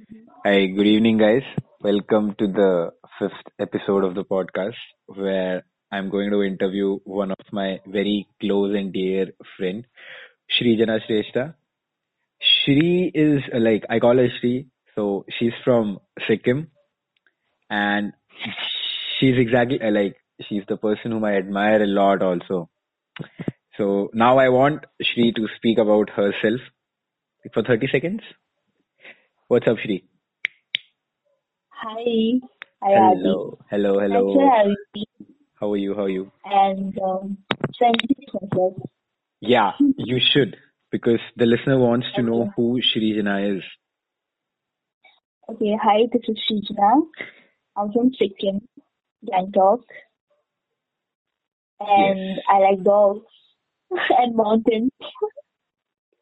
Hi, good evening, guys. Welcome to the fifth episode of the podcast where I'm going to interview one of my very close and dear friend, Srijana Shrestha. Shri is like, I call her Shri, so she's from Sikkim and she's exactly like, she's the person whom I admire a lot also. So now I want Shri to speak about herself for 30 seconds. What's up, Shri? Hi, hi Adi. Hello, hello, hello. How are you? How are you? and um, introduce myself. Yeah, you should because the listener wants to know who Srijana is. Okay, hi, this is Srijana. I'm from Sikkim, Gangtok, Yes. and I like dogs and mountains.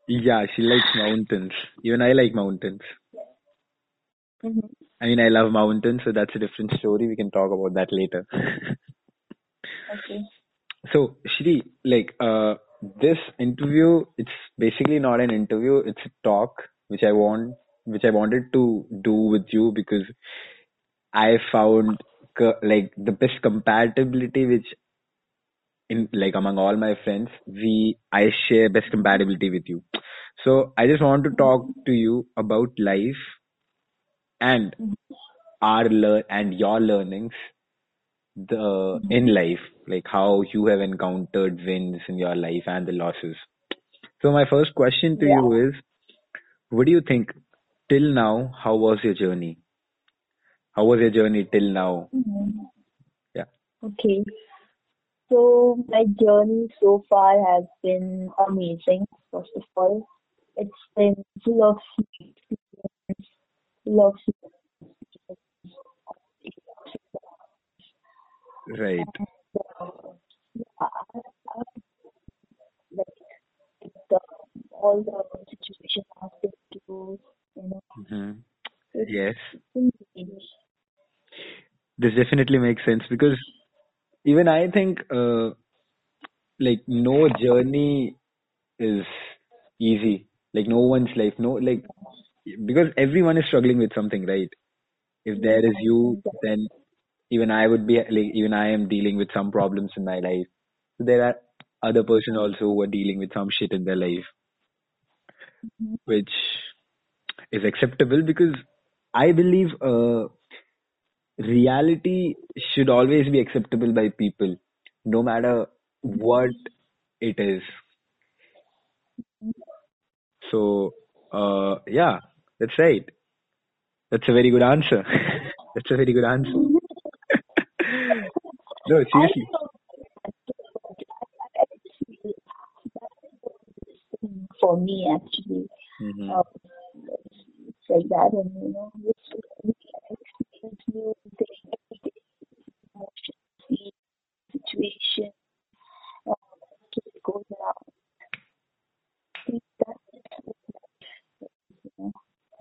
Yeah, she likes mountains. Even I like mountains. Mhm. I mean, I love mountains, so that's a different story. We can talk about that later. Okay. So, Shri, like, uh, this interview, it's basically not an interview, it's a talk, which I want, which I wanted to do with you because I found co- like the best compatibility which in like among all my friends, we I share best compatibility with you. So I just want to talk to you about life and our learn and your learnings the in life, like how you have encountered wins in your life and the losses. So my first question to Yeah. you is, what do you think till now? How was your journey? How was your journey till now? Mhm. Yeah. Okay. So my journey so far has been amazing. First of all, it's been full of of Right. like all the situations I've been through, you know, hmm Yes. This definitely makes sense because even I think uh, like no journey is easy. Like no one's life, no like because everyone is struggling with something, right? If there is you, then even I would be like even I am dealing with some problems in my life. So there are other person also who are dealing with some shit in their life, which is acceptable because I believe uh, reality should always be acceptable by people, no matter what it is. So, uh, yeah, that's right. That's a very good answer. that's a very good answer. no, seriously. for me actually. hmm Um, it's like that, and you know, it's, we experience new things, emotions, feel, situation, uh, just goes around. I think that's you know.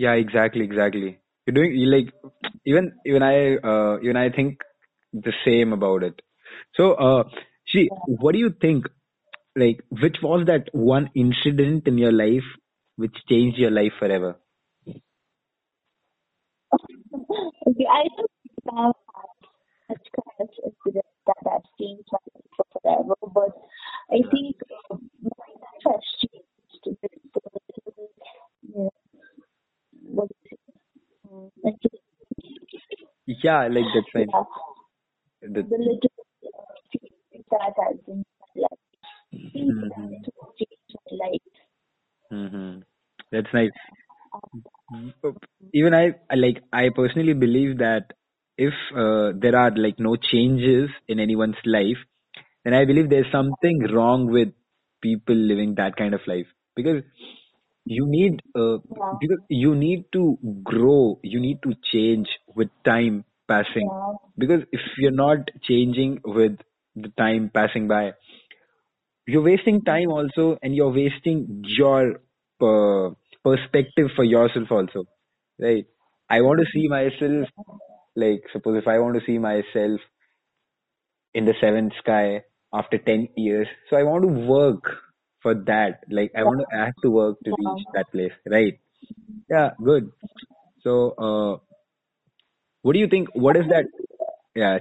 Yeah, exactly, exactly. You're doing you like even even I uh, even I think the same about it. So, uh, see, what do you think? Like, which was that one incident in your life which changed your life forever? Okay, I don't have such kind of incident that has changed my forever, but I think uh, my life has changed with the, you know, what is it? Um, mental- Yeah, like that's fine. yeah, The, the little that has been in my life. I think hmm that will change my life. hmm That's nice. Even I, I like I personally believe that if uh, there are like no changes in anyone's life, then I believe there's something wrong with people living that kind of life because you need uh, Yeah, because you need to grow, you need to change with time passing. yeah, Because if you're not changing with the time passing by, you're wasting time also and you're wasting your uh, perspective for yourself also right? I want to see myself like suppose if i want to see myself in the seventh sky after 10 years so i want to work for that. Like i want to I have to work to reach that place right? Yeah good. So, uh, what do you think? What is that? Yeah,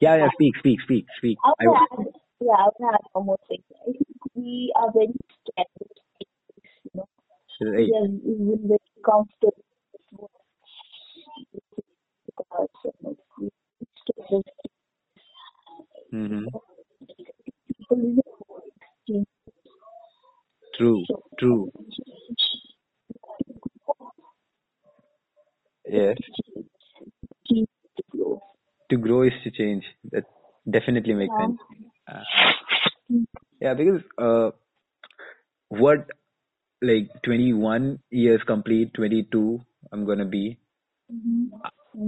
yeah, yeah. Speak, speak, speak, speak. I I, add, yeah, I to add one more thing. I think we are very scared, you know. right. We are even very comfortable with what because you know, we scared of hmm people in the world change True, true. Yes. To grow. Is to change. That definitely makes Yeah. sense. Uh, yeah, because uh, what like 21 years complete, 22, I'm gonna be. Mm-hmm.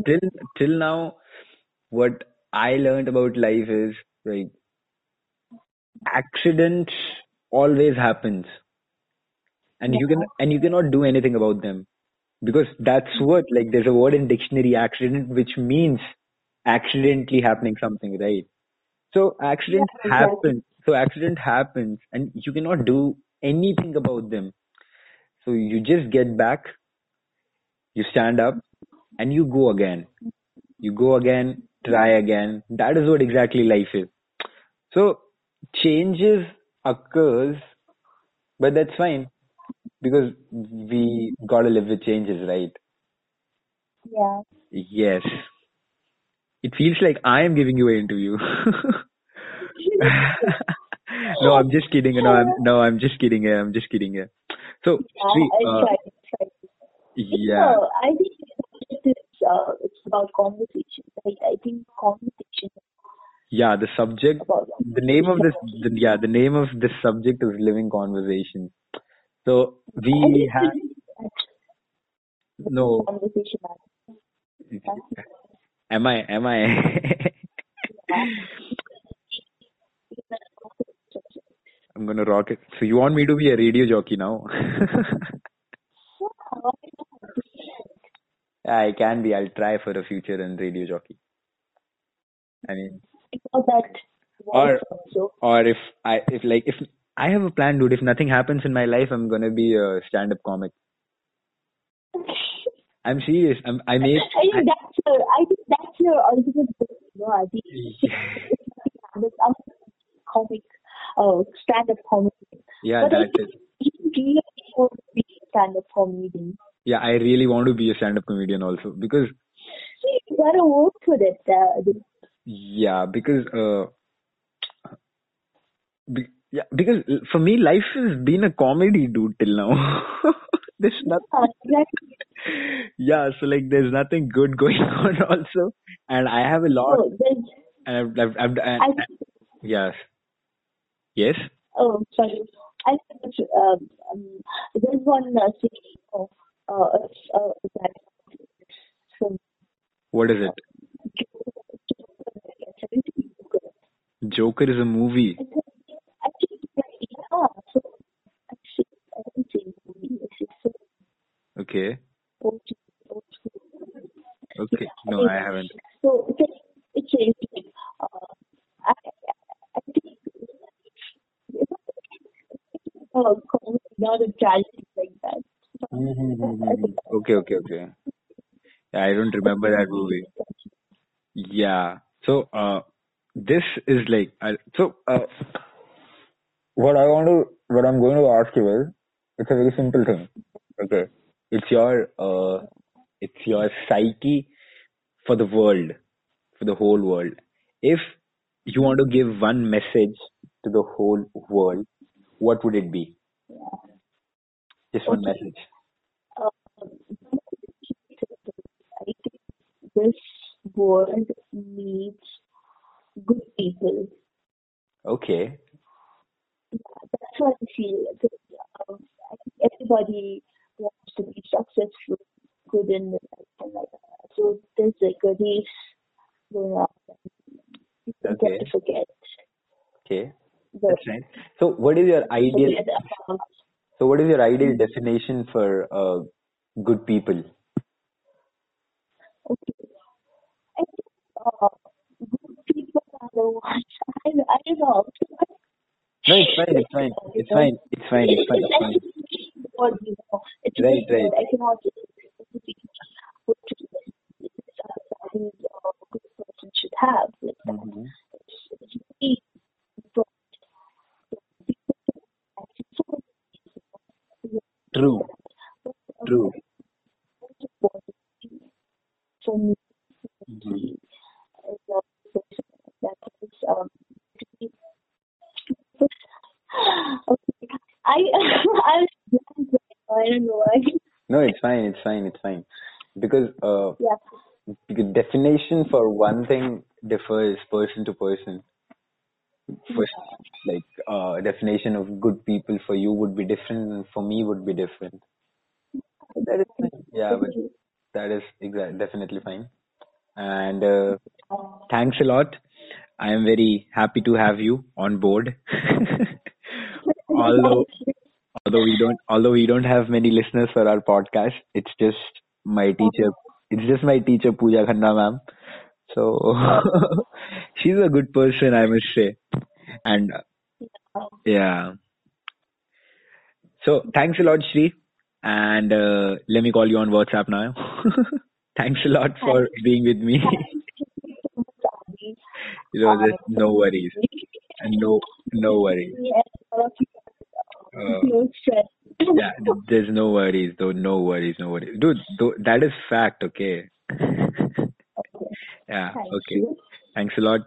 Till till now, what I learned about life is like accidents always happens, and you can and you cannot do anything about them because that's what like there's a word in dictionary accident which means accidentally happening something, right? So Yeah, accident exactly. happens. So accident happens, and you cannot do anything about them. So you just get back, you stand up, and you go again. You go again, try again. That is what exactly life is. So changes occurs, but that's fine because we gotta live with changes, right? Yeah. Yes. It feels like I am giving you an interview. no, I'm just kidding. No, I'm no, I'm just kidding. I'm just kidding. yeah. So, Yeah, I uh, tried. tried. Yeah, uh, I think it is, uh, it's about conversation. Right? I think conversation yeah. The subject, the name of this, the, yeah, the name of this subject is living conversation. So we have no. conversation. Am I? Am I? I'm gonna rock it. So you want me to be a radio jockey now? I can be. I'll try for a future in radio jockey. I mean, or or if I if like if I have a plan, dude. If nothing happens in my life, I'm gonna be a stand-up comic. I'm serious. I'm, I made. Think that's I your ultimate goal, you know, I think it's I'm comic, uh, stand-up comedy. yeah, But I that's it. think you really want to be a stand-up comedian. Yeah, I really want to be a stand-up comedian also because See, you gotta work for it. Uh, yeah, because uh, be, yeah, because for me life has been a comedy, dude. Till now, there's not. yeah, exactly. Yeah, so like there's nothing good going on also, and I have a lot, So there's, and I've, I've, I've and, I, yes, yes, oh, sorry. I think, um, um, there's one uh, series of, uh, uh, that from what is it? Joker is a movie. I think, I think, yeah, so, actually, I didn't say movie, it's just Okay, old, old okay. No, I haven't. So it's a, it's a, uh, I, I think it's uh, not a tragedy like that. I think Okay, okay, okay. Yeah, I don't remember that movie. Yeah. So, uh, this is like, I, so, uh, what I want to, what I'm going to ask you is, it's a very simple thing. Okay. It's your, uh, it's your psyche for the world, for the whole world. If you want to give one message to the whole world, what would it be? Just one Okay. message. uh, I think this world needs good people. Okay. That's what I feel. Um, I think everybody wants to be successful, good in their life and like that. So there's like a race going on. People Okay. tend to forget Okay. That's right. So, what is your ideal? So, what is your ideal definition for uh, good people? okay. I think uh, good people are the ones I, I don't know. No, it's fine. It's fine. It's fine. It's fine. It's fine. It's fine right, right. I can good person should have. True. True. No, it's fine. It's fine. It's fine. Because uh, Yeah. because definition for one thing differs person to person. First, like uh, definition of good people for you would be different, and for me would be different. That is fine. Yeah, but that is exactly definitely fine. And uh, thanks a lot. I am very happy to have you on board. although although we don't although we don't have many listeners for our podcast, it's just my teacher. It's just my teacher Pooja Khanna ma'am. So she's a good person, I must say. And yeah. So thanks a lot, Shri. And uh, let me call you on WhatsApp now. thanks a lot for being with me. you know, no worries. And no no worries. Uh, no stress. yeah, there's no worries though. No worries, no worries. Dude, th- that is fact, okay? Okay. yeah, Thank okay. you. Thanks a lot.